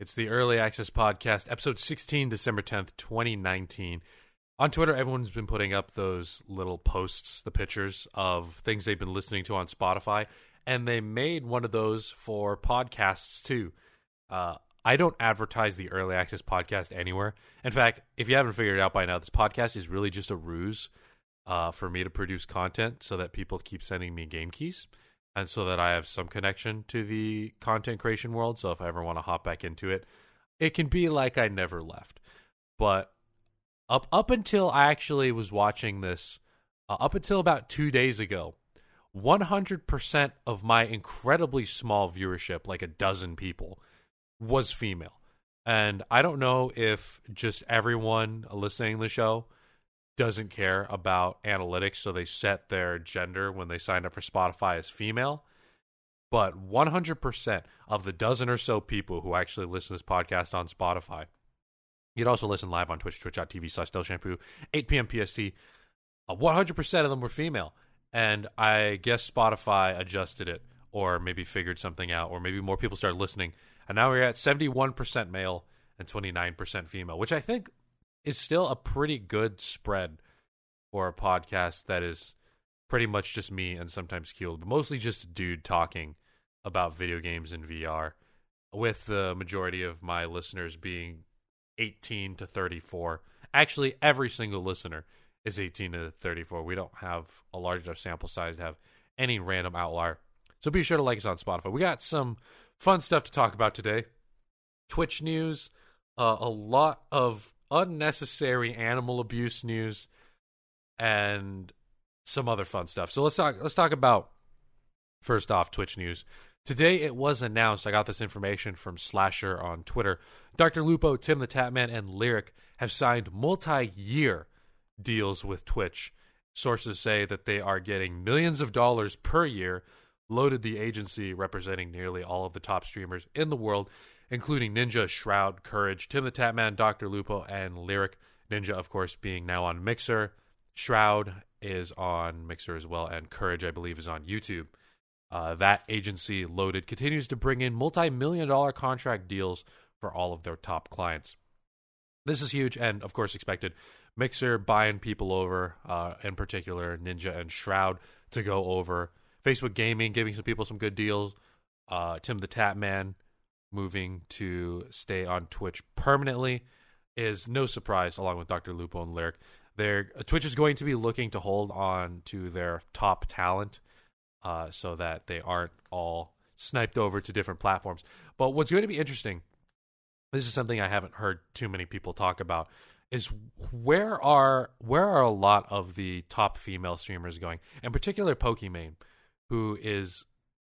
It's the Early Access Podcast, episode 16, December 10th, 2019. On Twitter, everyone's been putting up those little posts, the pictures of things they've been listening to on Spotify, and they made one of those for podcasts too. Uh, I don't advertise the Early Access Podcast anywhere. In fact, if you haven't figured it out by now, this podcast is really just a ruse uh, for me to produce content so that people keep sending me game keys and so that I have some connection to the content creation world. So if I ever want to hop back into it, it can be like I never left. But up up until I actually was watching this, uh, up until about two days ago, 100% of my incredibly small viewership, like a dozen people, was female. And I don't know if just everyone listening to the show doesn't care about analytics, so they set their gender when they signed up for Spotify as female. But 100% of the dozen or so people who actually listen to this podcast on Spotify, you'd also listen live on Twitch, twitch.tv slash Stealth Shampoo, 8 p.m. PST. Uh, 100% of them were female. And I guess Spotify adjusted it or maybe figured something out, or maybe more people started listening. And now we're at 71% male and 29% female, which I think is still a pretty good spread for a podcast that is pretty much just me and sometimes Keeler, but mostly just a dude talking about video games in VR, with the majority of my listeners being 18 to 34. Actually, every single listener is 18 to 34. We don't have a large enough sample size to have any random outlier. So be sure to like us on Spotify. We got some fun stuff to talk about today. Twitch news, uh, a lot of unnecessary animal abuse news and some other fun stuff. So let's talk let's talk about first off Twitch news. Today it was announced, I got this information from Slasher on Twitter. Dr. Lupo, Tim the Tatman, and Lirik have signed multi year deals with Twitch. Sources say that they are getting millions of dollars per year, loaded the agency representing nearly all of the top streamers in the world including Ninja, Shroud, Courage, Tim the Tatman, Dr. Lupo, and Lirik. Ninja, of course, being now on Mixer. Shroud is on Mixer as well, and Courage, I believe, is on YouTube. Uh, that agency, Loaded, continues to bring in multi million dollar contract deals for all of their top clients. This is huge and, of course, expected. Mixer buying people over, uh, in particular, Ninja and Shroud, to go over. Facebook Gaming giving some people some good deals. Uh, Tim the Tatman moving to stay on Twitch permanently is no surprise, along with Dr. Lupo and Lirik. Their Twitch is going to be looking to hold on to their top talent uh, so that they aren't all sniped over to different platforms. But what's going to be interesting, this is something I haven't heard too many people talk about, is where are where are a lot of the top female streamers going? In particular, Pokimane, who is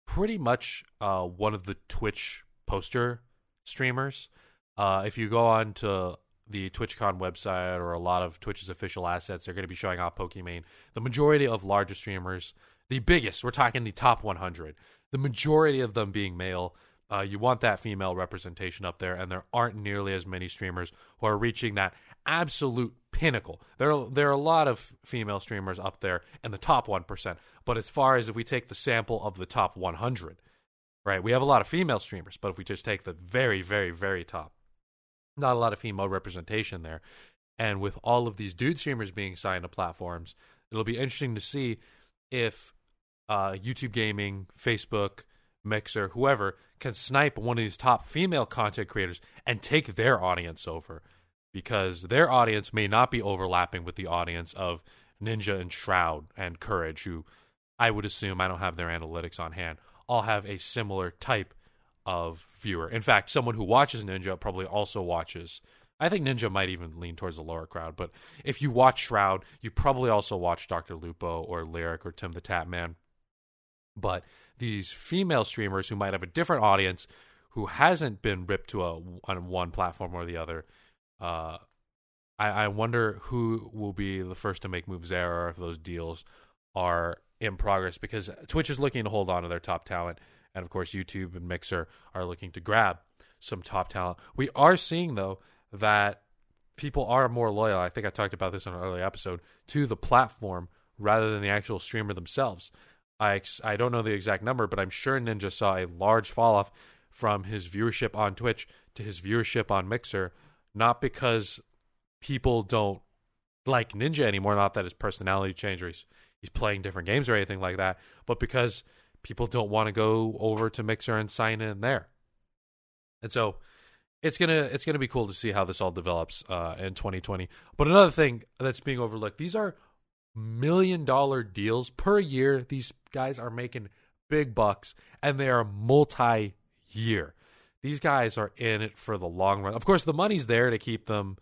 pretty much uh, one of the Twitch poster streamers. Uh, if you go on to the TwitchCon website or a lot of Twitch's official assets, they're going to be showing off Pokimane. The majority of larger streamers, the biggest, we're talking the top 100, the majority of them being male. Uh, you want that female representation up there, and there aren't nearly as many streamers who are reaching that absolute pinnacle. There, are, there are a lot of female streamers up there in the top 1%, but as far as if we take the sample of the top 100, right? We have a lot of female streamers, but if we just take the very, very, very top, not a lot of female representation there. And with all of these dude streamers being signed to platforms, it'll be interesting to see if uh, YouTube Gaming, Facebook, Mixer, whoever can snipe one of these top female content creators and take their audience over because their audience may not be overlapping with the audience of Ninja and Shroud and Courage, who I would assume I don't have their analytics on hand all have a similar type of viewer. In fact, someone who watches Ninja probably also watches. I think Ninja might even lean towards the lower crowd, but if you watch Shroud, you probably also watch Dr. Lupo or Lirik or Tim the Tatman. But these female streamers who might have a different audience, who hasn't been ripped to a on one platform or the other, uh, I, I wonder who will be the first to make moves there, or if those deals are in progress because Twitch is looking to hold on to their top talent, and of course YouTube and Mixer are looking to grab some top talent. We are seeing though that people are more loyal. I think I talked about this in an earlier episode to the platform rather than the actual streamer themselves. I I don't know the exact number, but I'm sure Ninja saw a large fall off from his viewership on Twitch to his viewership on Mixer, not because people don't like Ninja anymore, not that his personality changed or he's, he's playing different games or anything like that, but because people don't want to go over to Mixer and sign in there. And so it's gonna it's gonna be cool to see how this all develops uh, in 2020. But another thing that's being overlooked: these are million dollar deals per year. These guys are making big bucks, and they are multi year. These guys are in it for the long run. Of course, the money's there to keep them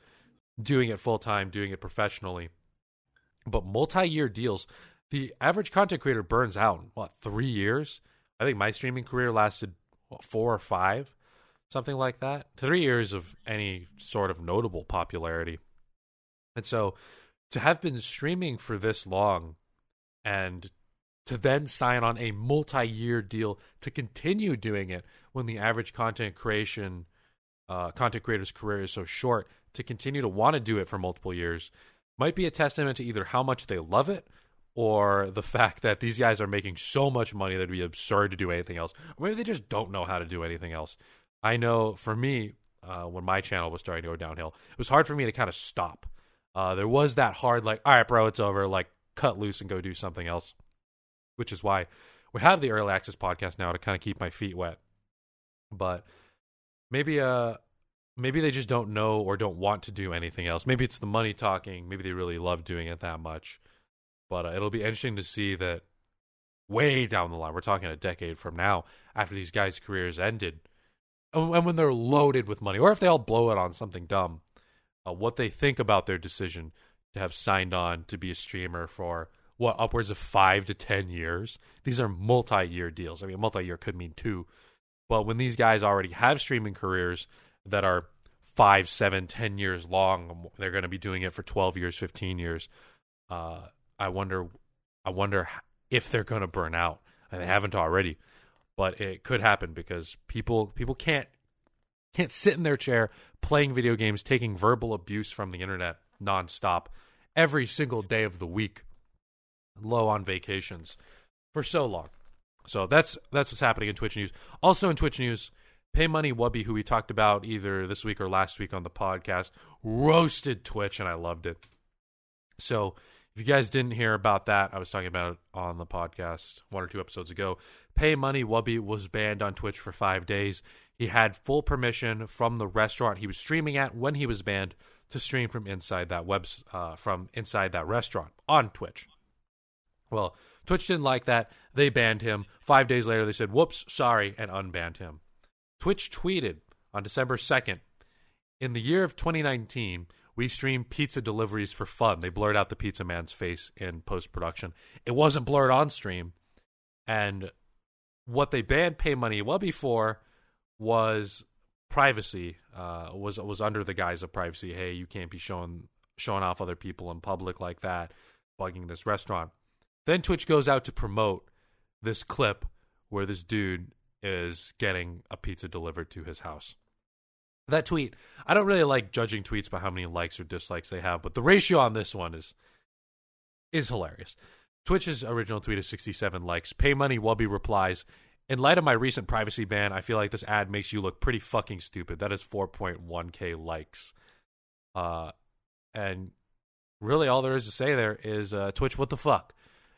doing it full time, doing it professionally. But multi year deals, the average content creator burns out in what three years? I think my streaming career lasted what, four or five, something like that. Three years of any sort of notable popularity, and so to have been streaming for this long and to then sign on a multi-year deal to continue doing it when the average content creation uh, content creator's career is so short to continue to want to do it for multiple years might be a testament to either how much they love it or the fact that these guys are making so much money that it'd be absurd to do anything else. Or maybe they just don't know how to do anything else. I know for me, uh, when my channel was starting to go downhill, it was hard for me to kind of stop. Uh, there was that hard, like, all right, bro, it's over. Like, cut loose and go do something else. Which is why we have the early access podcast now to kind of keep my feet wet. But maybe, uh, maybe they just don't know or don't want to do anything else. Maybe it's the money talking. Maybe they really love doing it that much. But uh, it'll be interesting to see that way down the line, we're talking a decade from now, after these guys' careers ended, and when they're loaded with money, or if they all blow it on something dumb, uh, what they think about their decision to have signed on to be a streamer for what upwards of five to ten years. These are multi-year deals. I mean, multi-year could mean two, but when these guys already have streaming careers that are five, seven, ten years long, they're going to be doing it for twelve years, fifteen years. Uh, I wonder, I wonder if they're going to burn out, and they haven't already. But it could happen because people people can't can't sit in their chair playing video games, taking verbal abuse from the internet nonstop every single day of the week, low on vacations for so long. So that's that's what's happening in Twitch news. Also in Twitch news, Pay Money Wubby, who we talked about either this week or last week on the podcast, roasted Twitch, and I loved it. So if you guys didn't hear about that, I was talking about it on the podcast one or two episodes ago. Pay Money Wubby was banned on Twitch for five days. He had full permission from the restaurant he was streaming at when he was banned to stream from inside that web uh, from inside that restaurant on Twitch. Well, Twitch didn't like that. They banned him. Five days later, they said, "Whoops, sorry," and unbanned him. Twitch tweeted on December second, in the year of 2019, we streamed pizza deliveries for fun. They blurred out the pizza man's face in post production. It wasn't blurred on stream, and what they banned Pay Money well before was privacy uh, was was under the guise of privacy. Hey, you can't be showing showing off other people in public like that, bugging this restaurant. Then Twitch goes out to promote this clip where this dude is getting a pizza delivered to his house. That tweet, I don't really like judging tweets by how many likes or dislikes they have, but the ratio on this one is is hilarious. Twitch's original tweet is 67 likes. Pay Money Wubby replies, in light of my recent privacy ban, I feel like this ad makes you look pretty fucking stupid. That is 4.1k likes. Uh, and really, all there is to say there is uh, Twitch. What the fuck?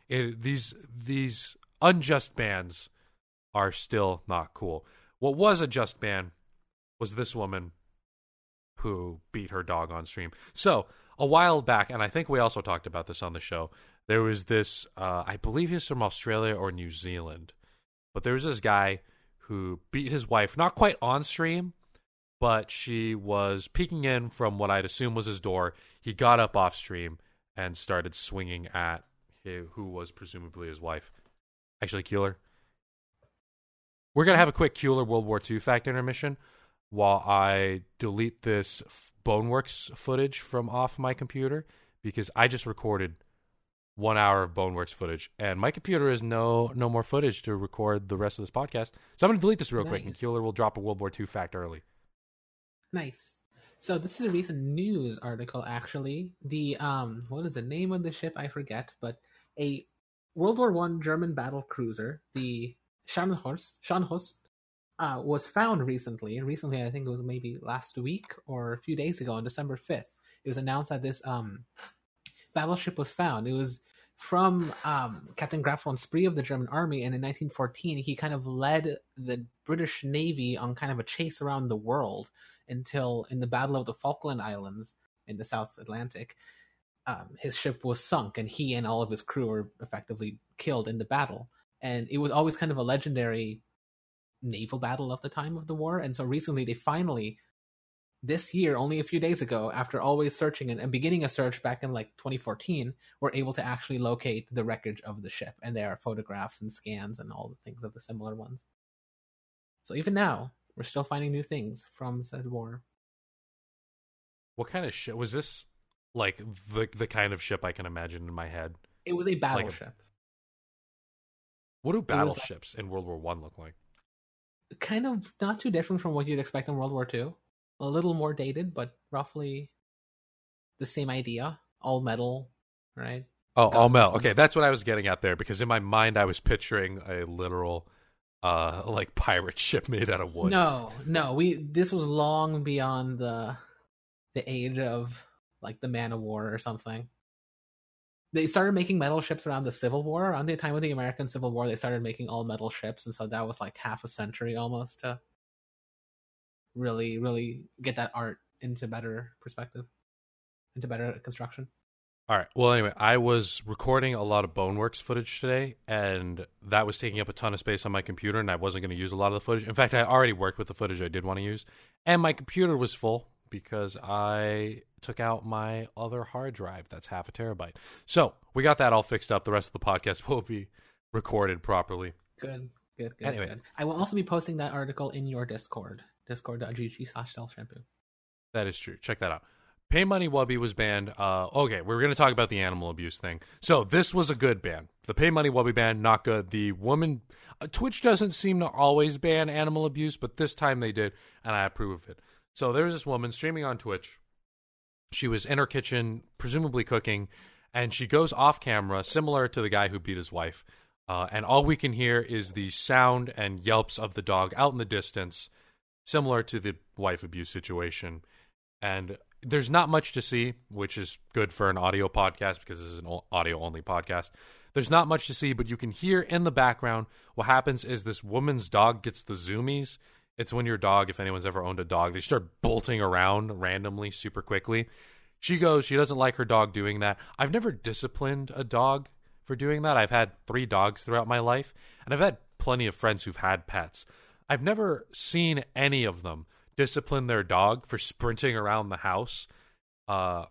It, these these unjust bans are still not cool. What was a just ban was this woman who beat her dog on stream. So a while back, and I think we also talked about this on the show. There was this. Uh, I believe he's from Australia or New Zealand but there was this guy who beat his wife, not quite on stream, but she was peeking in from what I'd assume was his door. He got up off stream and started swinging at who was presumably his wife. Actually, Keeler. We're going to have a quick Keeler World War II fact intermission while I delete this Boneworks footage from off my computer because I just recorded one hour of Boneworks footage, and my computer has no no more footage to record the rest of this podcast. So I'm going to delete this real nice. quick, and Keeler will drop a World War II fact early. Nice. So this is a recent news article. Actually, the um, what is the name of the ship? I forget, but a World War One German battle cruiser, the Scharnhorst, Scharnhorst, uh, was found recently. Recently, I think it was maybe last week or a few days ago on December 5th. It was announced that this um, battleship was found. It was from um, Captain Graf von Spee of the German army, and in 1914, he kind of led the British Navy on kind of a chase around the world until in the Battle of the Falkland Islands in the South Atlantic, um, his ship was sunk, and he and all of his crew were effectively killed in the battle. And it was always kind of a legendary naval battle of the time of the war. And so recently, they finally this year, only a few days ago, after always searching and, and, beginning a search back in like 2014, were able to actually locate the wreckage of the ship. And there are photographs and scans and all the things of the similar ones. So even now, we're still finding new things from said war. What kind of ship was this? Like the the kind of ship I can imagine in my head. It was a battleship. Like what do battleships like, in World War One look like? Kind of not too different from what you'd expect in World War Two a little more dated, but roughly the same idea. All metal, right? Oh, all metal. Okay, that's what I was getting at there because in my mind I was picturing a literal uh like pirate ship made out of wood. No, no, we this was long beyond the the age of like the man of war or something. They started making metal ships around the Civil War. Around the time of the American Civil War, they started making all metal ships, and so that was like half a century almost to really really get that art into better perspective into better construction. All right. Well anyway i was recording a lot of boneworks footage today and that was taking up a ton of space on my computer and i wasn't going to use a lot of the footage. In fact i already worked with the footage i did want to use and my computer was full because i took out my other hard drive that's half a terabyte so we got that all fixed up the rest of the podcast will be recorded properly good good good anyway good. i will also be posting that article in your discord discord.gg slash shampoo. That is true. Check that out. Pay Money Wubby was banned. Uh, okay, we are going to talk about the animal abuse thing. So this was a good ban. The Pay Money Wubby ban, not good. The woman, uh, Twitch doesn't seem to always ban animal abuse, but this time they did, and I approve of it. So there's this woman streaming on Twitch. She was in her kitchen, presumably cooking, and she goes off camera, similar to the guy who beat his wife. Uh, and all we can hear is the sound and yelps of the dog out in the distance similar to the wife abuse situation. And there's not much to see, which is good for an audio podcast because this is an audio only podcast. There's not much to see, but you can hear in the background what happens is this woman's dog gets the zoomies. It's when your dog, if anyone's ever owned a dog, they start bolting around randomly super quickly. She goes, she doesn't like her dog doing that. I've never disciplined a dog for doing that. I've had three dogs throughout my life, and I've had plenty of friends who've had pets. I've never seen any of them discipline their dog for sprinting around the house. Uh,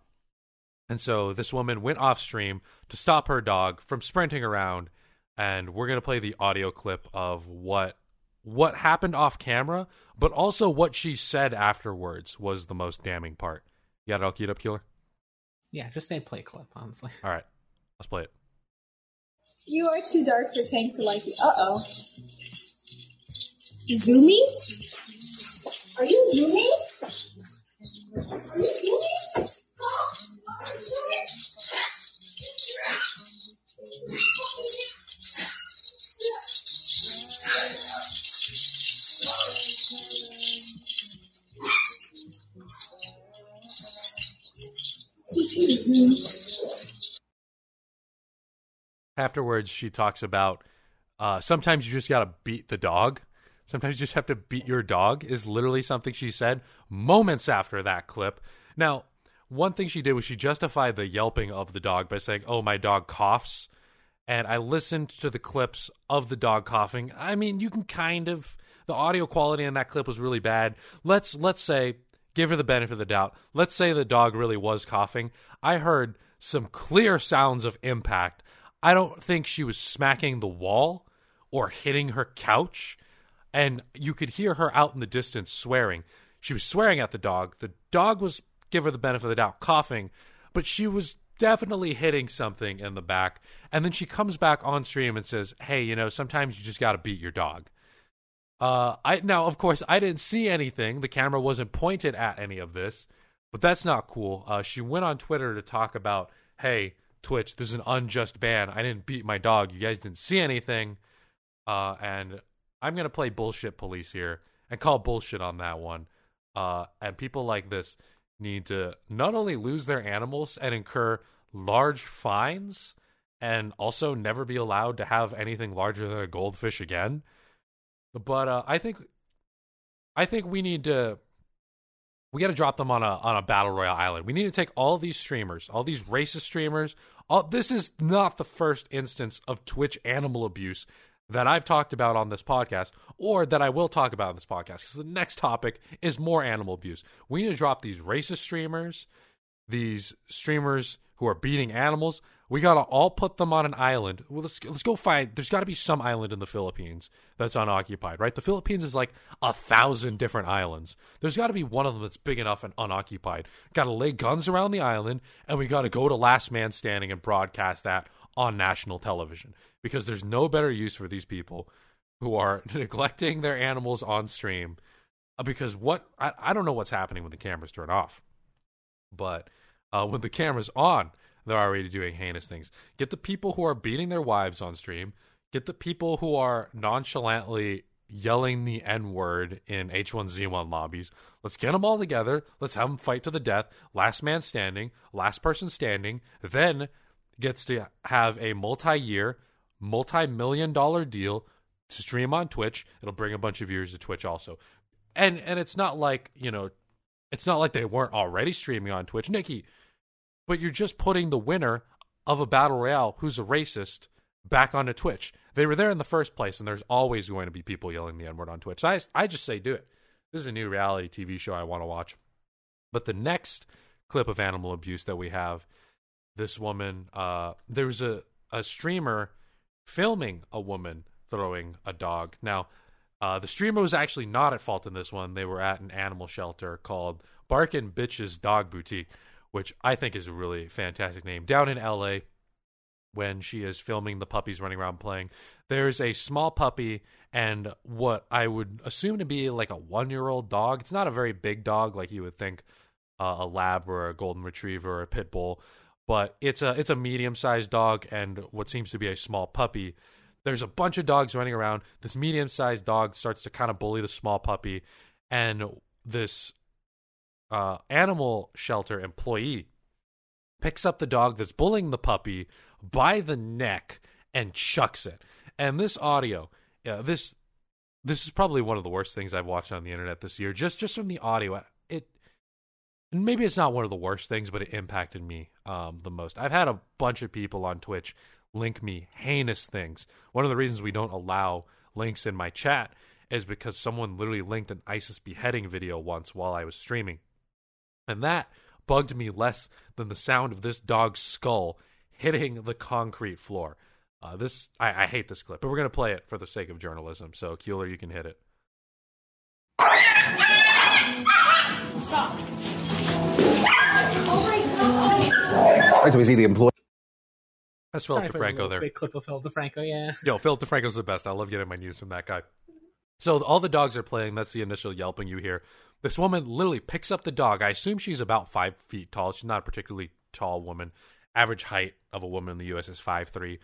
and so this woman went off stream to stop her dog from sprinting around, and we're gonna play the audio clip of what what happened off camera, but also what she said afterwards was the most damning part. You got it all queued up, Keeler? Yeah, just say play clip, honestly. All right, let's play it. You are too dark for Tank to like you. Uh oh. Zoomy? Are you Zoomy? Are you Zoomy? Afterwards, she talks about uh, sometimes you just got to beat the dog Sometimes you just have to beat your dog, is literally something she said moments after that clip. Now, one thing she did was she justified the yelping of the dog by saying, Oh, my dog coughs. And I listened to the clips of the dog coughing. I mean, you can kind of the audio quality in that clip was really bad. Let's let's say give her the benefit of the doubt. Let's say the dog really was coughing. I heard some clear sounds of impact. I don't think she was smacking the wall or hitting her couch and you could hear her out in the distance swearing. She was swearing at the dog. The dog was, give her the benefit of the doubt, coughing, but she was definitely hitting something in the back. And then she comes back on stream and says, "Hey, you know, sometimes you just got to beat your dog." Uh, I now, of course, I didn't see anything. The camera wasn't pointed at any of this, but that's not cool. Uh, she went on Twitter to talk about, "Hey, Twitch, this is an unjust ban. I didn't beat my dog. You guys didn't see anything." Uh, and I'm gonna play bullshit police here and call bullshit on that one. Uh, and people like this need to not only lose their animals and incur large fines, and also never be allowed to have anything larger than a goldfish again. But uh, I think, I think we need to we got to drop them on a on a battle royale island. We need to take all these streamers, all these racist streamers. All, this is not the first instance of Twitch animal abuse that I've talked about on this podcast, or that I will talk about on this podcast. Because the next topic is more animal abuse. We need to drop these racist streamers, these streamers who are beating animals. We gotta all put them on an island. Well, let's let's go find. There's got to be some island in the Philippines that's unoccupied, right? The Philippines is like a thousand different islands. There's got to be one of them that's big enough and unoccupied. Got to lay guns around the island, and we got to go to Last Man Standing and broadcast that on national television because there's no better use for these people who are neglecting their animals on stream. Uh, because what I, I don't know what's happening when the cameras turn off, but uh, when the camera's on they're already doing heinous things. Get the people who are beating their wives on stream. Get the people who are nonchalantly yelling the N word in H1Z1 lobbies. Let's get them all together. Let's have them fight to the death. Last man standing, last person standing, then gets to have a multi year, multi million dollar deal to stream on Twitch. It'll bring a bunch of viewers to Twitch also. And and it's not like, you know, it's not like they weren't already streaming on Twitch. Nikki, but you're just putting the winner of a battle royale who's a racist back onto Twitch. They were there in the first place, and there's always going to be people yelling the N word on Twitch. So I, I just say do it. This is a new reality TV show I want to watch. But the next clip of animal abuse that we have, this woman, uh, there was a, a streamer filming a woman throwing a dog. Now, uh, the streamer was actually not at fault in this one. They were at an animal shelter called Barkin Bitches Dog Boutique which I think is a really fantastic name. Down in LA, when she is filming the puppies running around playing, there's a small puppy and what I would assume to be like a one year old dog. It's not a very big dog like you would think uh, a lab or a golden retriever or a pit bull, but it's a it's a medium sized dog and what seems to be a small puppy. There's a bunch of dogs running around. This medium sized dog starts to kind of bully the small puppy, and this uh, animal shelter employee picks up the dog that's bullying the puppy by the neck and chucks it. And this audio, yeah, this this is probably one of the worst things I've watched on the internet this year. Just just from the audio, it and maybe it's not one of the worst things, but it impacted me um, the most. I've had a bunch of people on Twitch link me heinous things. One of the reasons we don't allow links in my chat is because someone literally linked an ISIS beheading video once while I was streaming. And that bugged me less than the sound of this dog's skull hitting the concrete floor. Uh, this I, I, hate this clip, but we're gonna play it for the sake of journalism. So, Keeler, you can hit it. Stop. Oh right, so we see the employee. That's Philip DeFranco there. Big clip of Philip DeFranco, yeah. Yo, Philip DeFranco's the best. I love getting my news from that guy. So all the dogs are playing. That's the initial yelping you hear. This woman literally picks up the dog. I assume she's about five feet tall. She's not a particularly tall woman. Average height of a woman in the U.S. is five three.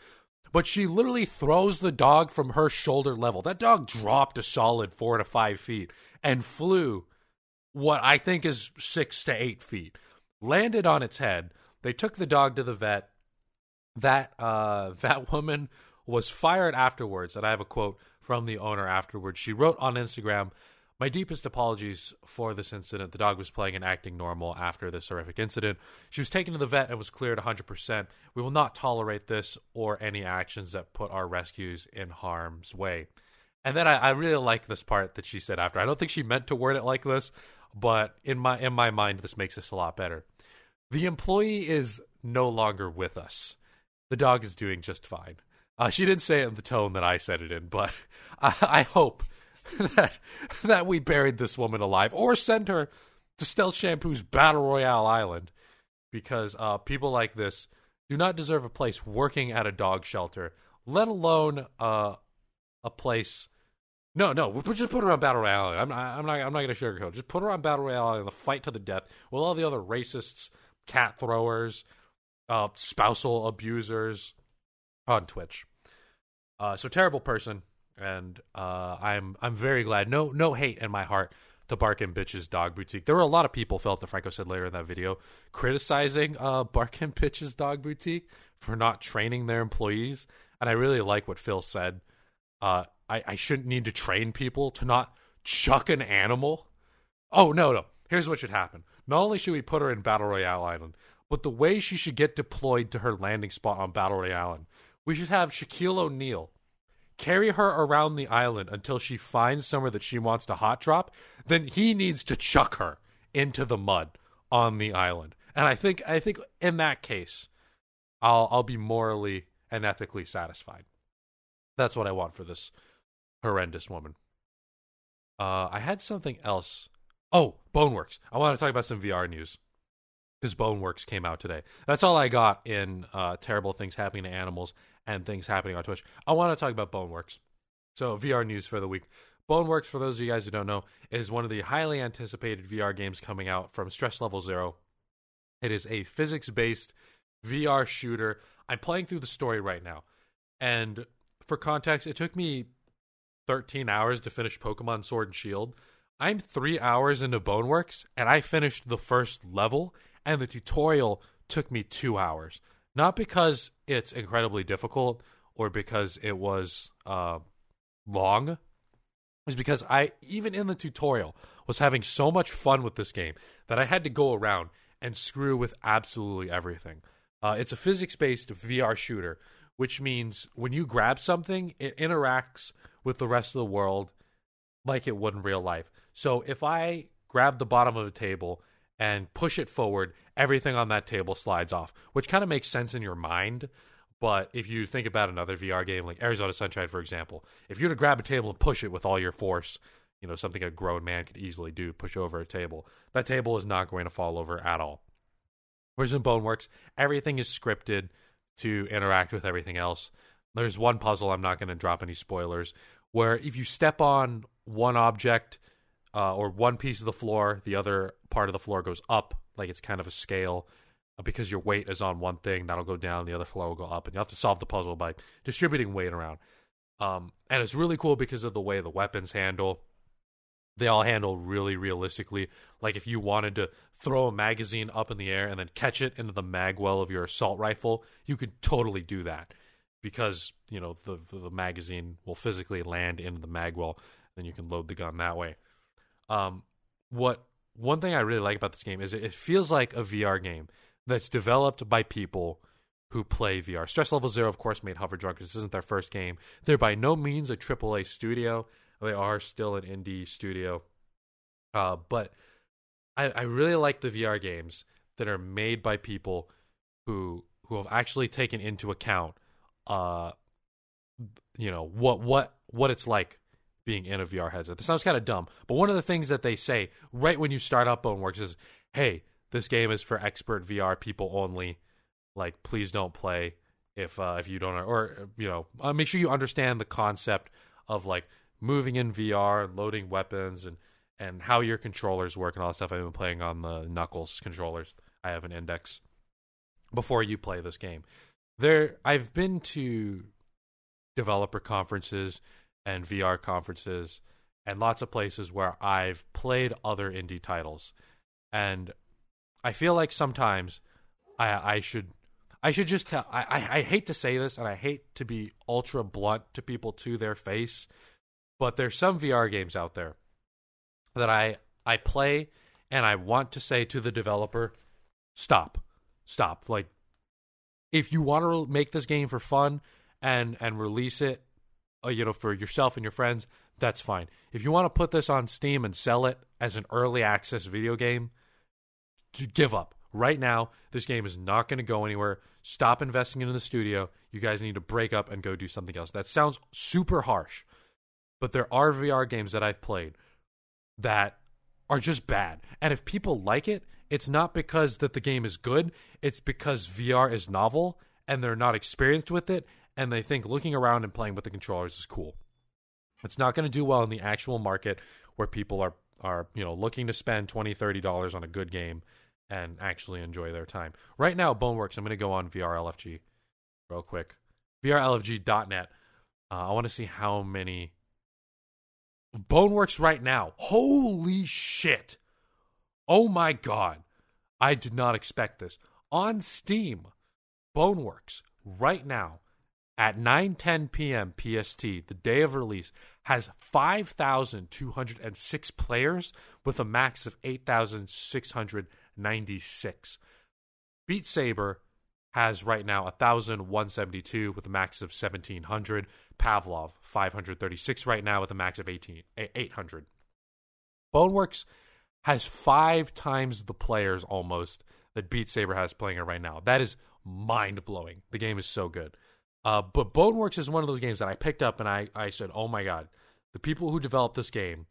But she literally throws the dog from her shoulder level. That dog dropped a solid four to five feet and flew what I think is six to eight feet. Landed on its head. They took the dog to the vet. That uh, that woman was fired afterwards, and I have a quote from the owner afterwards. She wrote on Instagram, my deepest apologies for this incident. The dog was playing and acting normal after this horrific incident. She was taken to the vet and was cleared 100%. We will not tolerate this or any actions that put our rescues in harm's way. And then I, I really like this part that she said after. I don't think she meant to word it like this, but in my in my mind, this makes this a lot better. The employee is no longer with us. The dog is doing just fine. Uh, she didn't say it in the tone that I said it in, but I, I hope that that we buried this woman alive or send her to Stealth Shampoo's Battle Royale Island because uh, people like this do not deserve a place working at a dog shelter, let alone uh, a place. No, no, we just put her on Battle Royale. I'm not, I'm not, I'm not going to sugarcoat. Just put her on Battle Royale in the fight to the death with all the other racists, cat throwers, uh, spousal abusers on Twitch. Uh, so terrible person and uh, I'm I'm very glad. No no hate in my heart to Bark and Bitch's Dog Boutique. There were a lot of people, Philip DeFranco said later in that video, criticizing uh, Bark and Bitch's Dog Boutique for not training their employees, and I really like what Phil said. Uh, I, I shouldn't need to train people to not chuck an animal. Oh no no! Here's what should happen. Not only should we put her in Battle Royale Island, but the way she should get deployed to her landing spot on Battle Royale Island, we should have Shaquille O'Neal carry her around the island until she finds somewhere that she wants to hot drop. Then he needs to chuck her into the mud on the island. And I think I think in that case, I'll I'll be morally and ethically satisfied. That's what I want for this horrendous woman. Uh, I had something else. Oh, Boneworks. I want to talk about some VR news because Boneworks came out today. That's all I got in uh, terrible things happening to animals and things happening on Twitch. I want to talk about Boneworks. So VR news for the week. Boneworks, for those of you guys who don't know, is one of the highly anticipated VR games coming out from Stress Level Zero. It is a physics-based VR shooter. I'm playing through the story right now, and for context, it took me 13 hours to finish Pokemon Sword and Shield. I'm three hours into Boneworks, and I finished the first level, and the tutorial took me two hours. Not because it's incredibly difficult or because it was uh, long, is because I, even in the tutorial, was having so much fun with this game that I had to go around and screw with absolutely everything. Uh, it's a physics based VR shooter, which means when you grab something, it interacts with the rest of the world like it would in real life. So if I grab the bottom of a table and push it forward, everything on that table slides off, which kind of makes sense in your mind. But if you think about another VR game like Arizona Sunshine, for example, if you were to grab a table and push it with all your force, you know, something a grown man could easily do, push over a table, that table is not going to fall over at all. Whereas in Boneworks, everything is scripted to interact with everything else. There's one puzzle, I'm not going to drop any spoilers, where if you step on one object uh, or one piece of the floor, the other part of the floor goes up, like it's kind of a scale. Uh, because your weight is on one thing, that'll go down, the other floor will go up, and you have to solve the puzzle by distributing weight around. Um, and it's really cool because of the way the weapons handle. They all handle really realistically. Like if you wanted to throw a magazine up in the air and then catch it into the mag well of your assault rifle, you could totally do that because you know the the magazine will physically land into the mag well. Then you can load the gun that way. Um, what one thing I really like about this game is it feels like a VR game that's developed by people who play VR. Stress Level Zero, of course, made Hover Junkers. This isn't their first game. They're by no means a AAA studio. They are still an indie studio. Uh, but I, I really like the VR games that are made by people who who have actually taken into account uh you know what what what it's like being in a VR headset. This sounds kind of dumb, but one of the things that they say right when you start up Boneworks is, "Hey, this game is for expert VR people only. Like, please don't play if uh, if you don't or you know, uh, make sure you understand the concept of like moving in VR, loading weapons, and and how your controllers work and all that stuff. I've been playing on the Knuckles controllers. I have an index before you play this game. There, I've been to developer conferences and VR conferences and lots of places where I've played other indie titles, and I feel like sometimes I I should I should just tell I, I I hate to say this and I hate to be ultra blunt to people to their face, but there's some VR games out there that I I play and I want to say to the developer, stop, stop. Like, if you want to make this game for fun and and release it, uh, you know, for yourself and your friends, that's fine. If you want to put this on Steam and sell it as an early access video game, give up right now. This game is not going to go anywhere. Stop investing into the studio. You guys need to break up and go do something else. That sounds super harsh, but there are VR games that I've played that are just bad. And if people like it, it's not because that the game is good, it's because VR is novel and they're not experienced with it and they think looking around and playing with the controllers is cool. It's not going to do well in the actual market where people are are, you know, looking to spend 20, 30 dollars on a good game and actually enjoy their time. Right now, Boneworks, I'm going to go on VRLFG real quick. VRLFG.net. Uh, I want to see how many. Boneworks right now. Holy shit. Oh my god. I did not expect this. On Steam, Boneworks right now at 9:10 p.m. PST, the day of release, has 5,206 players with a max of 8,696. Beat Saber has right now 1,172 with a max of 1,700. Pavlov 536 right now with a max of 18 800. Boneworks has five times the players almost that Beat Saber has playing it right now. That is mind blowing. The game is so good. Uh, but Boneworks is one of those games that I picked up and I, I said, oh my God, the people who developed this game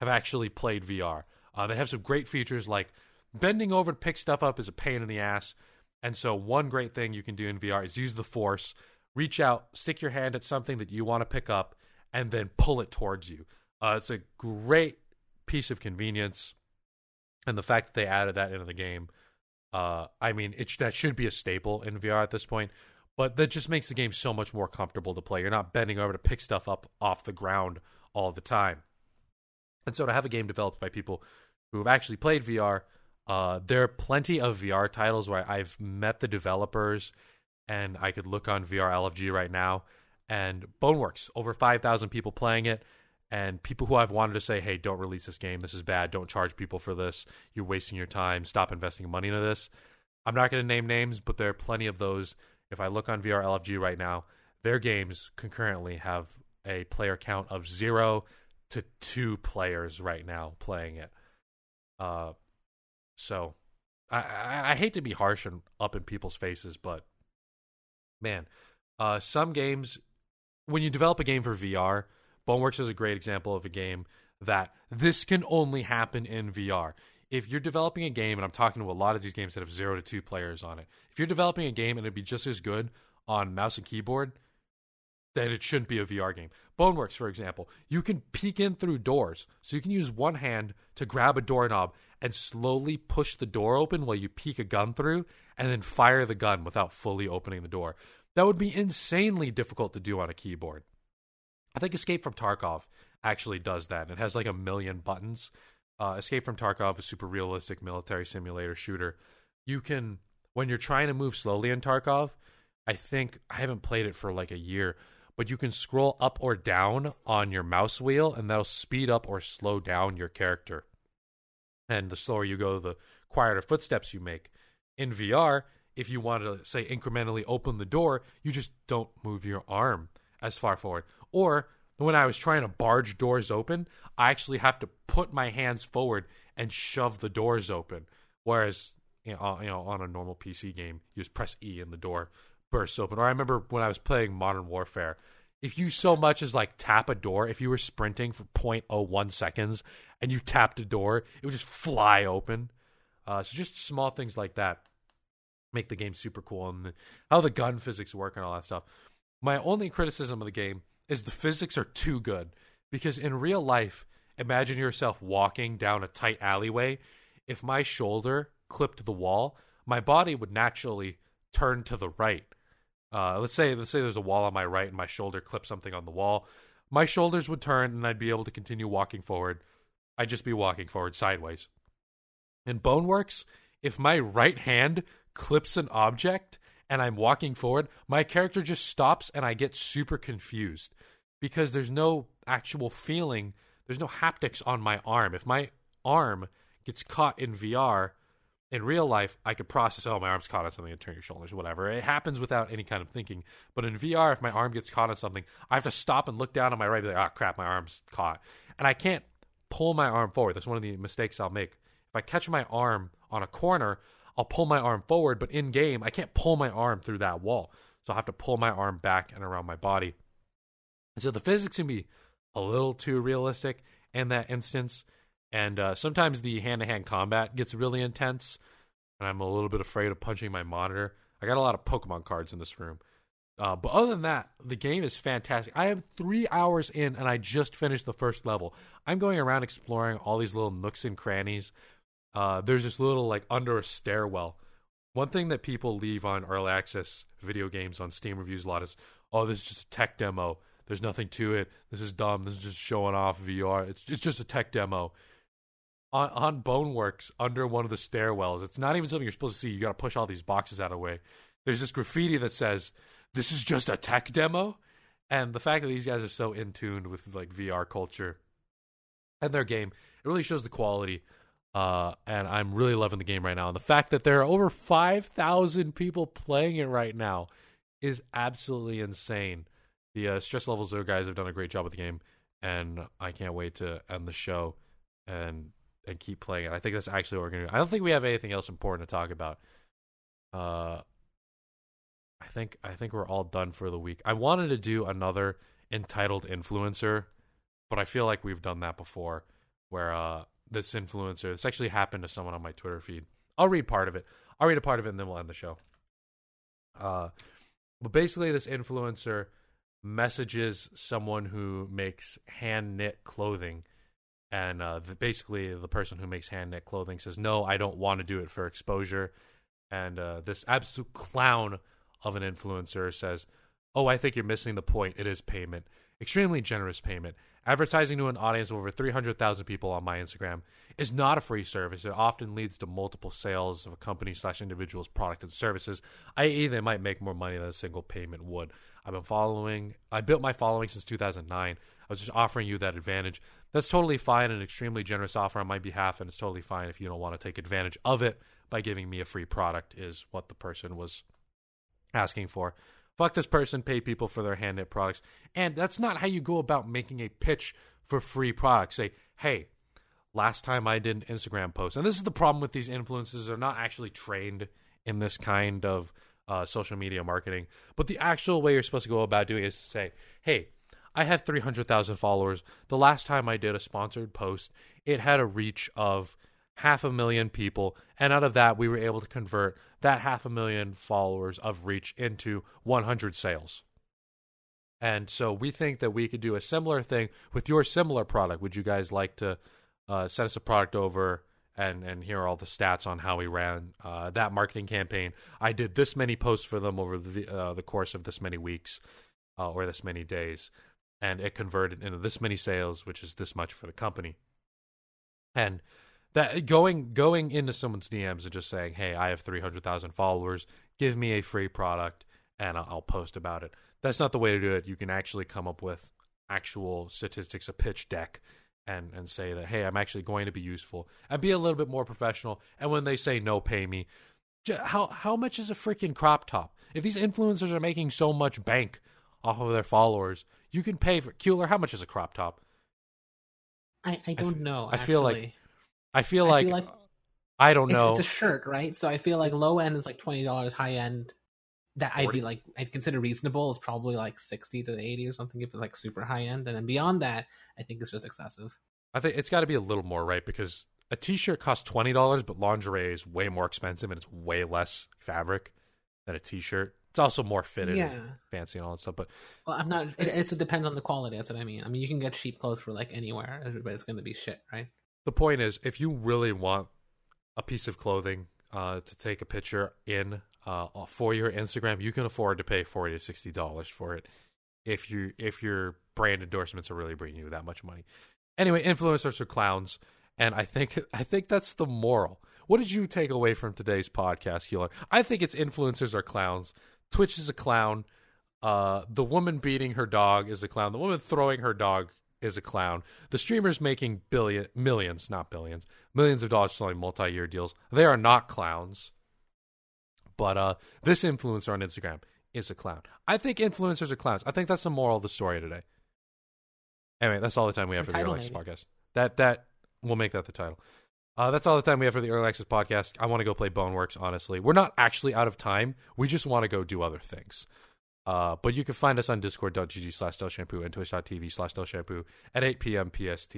have actually played VR. Uh, they have some great features like bending over to pick stuff up is a pain in the ass. And so, one great thing you can do in VR is use the force, reach out, stick your hand at something that you want to pick up, and then pull it towards you. Uh, it's a great piece of convenience. And the fact that they added that into the game, uh, I mean, it, that should be a staple in VR at this point. But that just makes the game so much more comfortable to play. You're not bending over to pick stuff up off the ground all the time. And so to have a game developed by people who have actually played VR, uh, there are plenty of VR titles where I've met the developers and I could look on VR LFG right now. And Boneworks, over 5,000 people playing it, and people who I've wanted to say, hey, don't release this game. This is bad. Don't charge people for this. You're wasting your time. Stop investing money into this. I'm not going to name names, but there are plenty of those if I look on VR LFG right now, their games concurrently have a player count of zero to two players right now playing it. Uh, so I, I, I hate to be harsh and up in people's faces, but man, uh, some games when you develop a game for VR, Boneworks is a great example of a game that this can only happen in VR if you're developing a game, and I'm talking to a lot of these games that have zero to two players on it, if you're developing a game and it'd be just as good on mouse and keyboard, then it shouldn't be a VR game. Boneworks, for example, you can peek in through doors. So you can use one hand to grab a doorknob and slowly push the door open while you peek a gun through and then fire the gun without fully opening the door. That would be insanely difficult to do on a keyboard. I think Escape from Tarkov actually does that. It has like a million buttons uh, Escape from Tarkov, a super realistic military simulator shooter. You can, when you're trying to move slowly in Tarkov, I think I haven't played it for like a year, but you can scroll up or down on your mouse wheel, and that'll speed up or slow down your character. And the slower you go, the quieter footsteps you make. In VR, if you want to say incrementally open the door, you just don't move your arm as far forward. Or when I was trying to barge doors open, I actually have to put my hands forward and shove the doors open. Whereas, you know, you know, on a normal PC game, you just press E and the door bursts open. Or I remember when I was playing Modern Warfare, if you so much as like tap a door, if you were sprinting for 0.01 seconds and you tapped a door, it would just fly open. Uh, so just small things like that make the game super cool and the, how the gun physics work and all that stuff. My only criticism of the game is the physics are too good because in real life, imagine yourself walking down a tight alleyway. If my shoulder clipped the wall, my body would naturally turn to the right. Uh, let's say let's say there's a wall on my right and my shoulder clips something on the wall. My shoulders would turn and I'd be able to continue walking forward. I'd just be walking forward sideways. In Boneworks, if my right hand clips an object, and I'm walking forward, my character just stops and I get super confused because there's no actual feeling, there's no haptics on my arm. If my arm gets caught in VR, in real life, I could process, oh, my arm's caught on something and turn your shoulders, whatever. It happens without any kind of thinking. But in VR, if my arm gets caught on something, I have to stop and look down on my right, be like, oh, crap, my arm's caught. And I can't pull my arm forward. That's one of the mistakes I'll make. If I catch my arm on a corner, I'll pull my arm forward, but in game, I can't pull my arm through that wall. So I have to pull my arm back and around my body. And so the physics can be a little too realistic in that instance. And uh, sometimes the hand to hand combat gets really intense. And I'm a little bit afraid of punching my monitor. I got a lot of Pokemon cards in this room. Uh, but other than that, the game is fantastic. I am three hours in and I just finished the first level. I'm going around exploring all these little nooks and crannies uh, there's this little like under a stairwell. One thing that people leave on early access video games on Steam reviews a lot is, oh, this is just a tech demo. There's nothing to it. This is dumb. This is just showing off VR. It's it's just a tech demo. On on Boneworks under one of the stairwells. It's not even something you're supposed to see. You got to push all these boxes out of the way. There's this graffiti that says, "This is just a tech demo." And the fact that these guys are so in tuned with like VR culture and their game, it really shows the quality. Uh, and I'm really loving the game right now. And the fact that there are over 5,000 people playing it right now is absolutely insane. The uh, Stress Level Zero guys have done a great job with the game, and I can't wait to end the show and and keep playing it. I think that's actually what we're gonna do. I don't think we have anything else important to talk about. Uh, I think I think we're all done for the week. I wanted to do another entitled influencer, but I feel like we've done that before, where uh, this influencer. This actually happened to someone on my Twitter feed. I'll read part of it. I'll read a part of it, and then we'll end the show. Uh, but basically, this influencer messages someone who makes hand knit clothing, and uh, the, basically, the person who makes hand knit clothing says, "No, I don't want to do it for exposure." And uh, this absolute clown of an influencer says, "Oh, I think you're missing the point. It is payment, extremely generous payment. Advertising to an audience of over 300,000 people on my Instagram is not a free service. It often leads to multiple sales of a company slash individual's product and services, i.e., they might make more money than a single payment would. I've been following, I built my following since 2009. I was just offering you that advantage. That's totally fine, an extremely generous offer on my behalf, and it's totally fine if you don't want to take advantage of it by giving me a free product, is what the person was asking for. Fuck this person, pay people for their hand knit products. And that's not how you go about making a pitch for free products. Say, hey, last time I did an Instagram post, and this is the problem with these influencers, they're not actually trained in this kind of uh, social media marketing. But the actual way you're supposed to go about doing it is to say, hey, I have 300,000 followers. The last time I did a sponsored post, it had a reach of half a million people. And out of that, we were able to convert that half a million followers of reach into 100 sales. And so we think that we could do a similar thing with your similar product. Would you guys like to uh, send us a product over and, and hear all the stats on how we ran uh, that marketing campaign? I did this many posts for them over the, uh, the course of this many weeks uh, or this many days. And it converted into this many sales, which is this much for the company. And that going going into someone's DMs and just saying, "Hey, I have three hundred thousand followers. Give me a free product, and I'll, post about it." That's not the way to do it. You can actually come up with actual statistics, a pitch deck, and and say that, "Hey, I'm actually going to be useful," and be a little bit more professional. And when they say no, pay me. How how much is a freaking crop top? If these influencers are making so much bank off of their followers, you can pay for Keeler. How much is a crop top? I, I don't know. I feel like actually. I feel I like feel like I don't know. it's a shirt, right? So I feel like low end is like twenty dollars, high end that I'd be like I'd consider reasonable is probably like sixty to eighty or something if it's like super high end, and then beyond that, I think it's just excessive. I think it's got to be a little more, right? Because a t-shirt costs twenty dollars, but lingerie is way more expensive and it's way less fabric than a t-shirt. It's also more fitted, Yeah. and fancy, and all that stuff. But Well, I'm not. It, it's, it depends on the quality. That's what I mean. I mean, you can get cheap clothes for like anywhere, but it's going to be shit, right? The point is, if you really want a piece of clothing uh, to take a picture in uh, for your Instagram, you can afford to pay forty to sixty dollars for it. If you if your brand endorsements are really bringing you that much money. Anyway, influencers are clowns, and I think I think that's the moral. What did you take away from today's podcast, Keeler? I think it's influencers are clowns. Twitch is a clown. Uh, the woman beating her dog is a clown. The woman throwing her dog is a clown. The streamers making billion millions, not billions, millions of dollars selling multi-year deals. They are not clowns. But uh, this influencer on Instagram is a clown. I think influencers are clowns. I think that's the moral of the story today. Anyway, that's all the time we It's have for the Early Access podcast. That that we'll make that the title. Uh, that's all the time we have for the Early Access podcast. I want to go play Boneworks. Honestly, we're not actually out of time. We just want to go do other things. Uh, but you can find us on discord.gg slash Stealth Shampoo and twitch.tv slash Stealth Shampoo at 8 p.m. PST.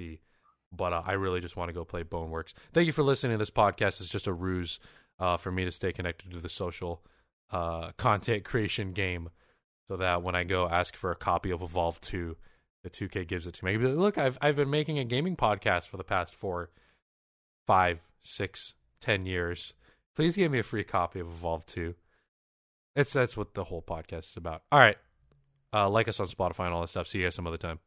But uh, I really just want to go play Boneworks. Thank you for listening. To this podcast It's just a ruse uh, for me to stay connected to the social uh, content creation game so that when I go ask for a copy of Evolve 2, the 2K gives it to me. Look, I've I've been making a gaming podcast for the past four, five, six, ten years. Please give me a free copy of Evolve 2. It's that's what the whole podcast is about. All right. Uh, like us on Spotify and all that stuff. See you guys some other time.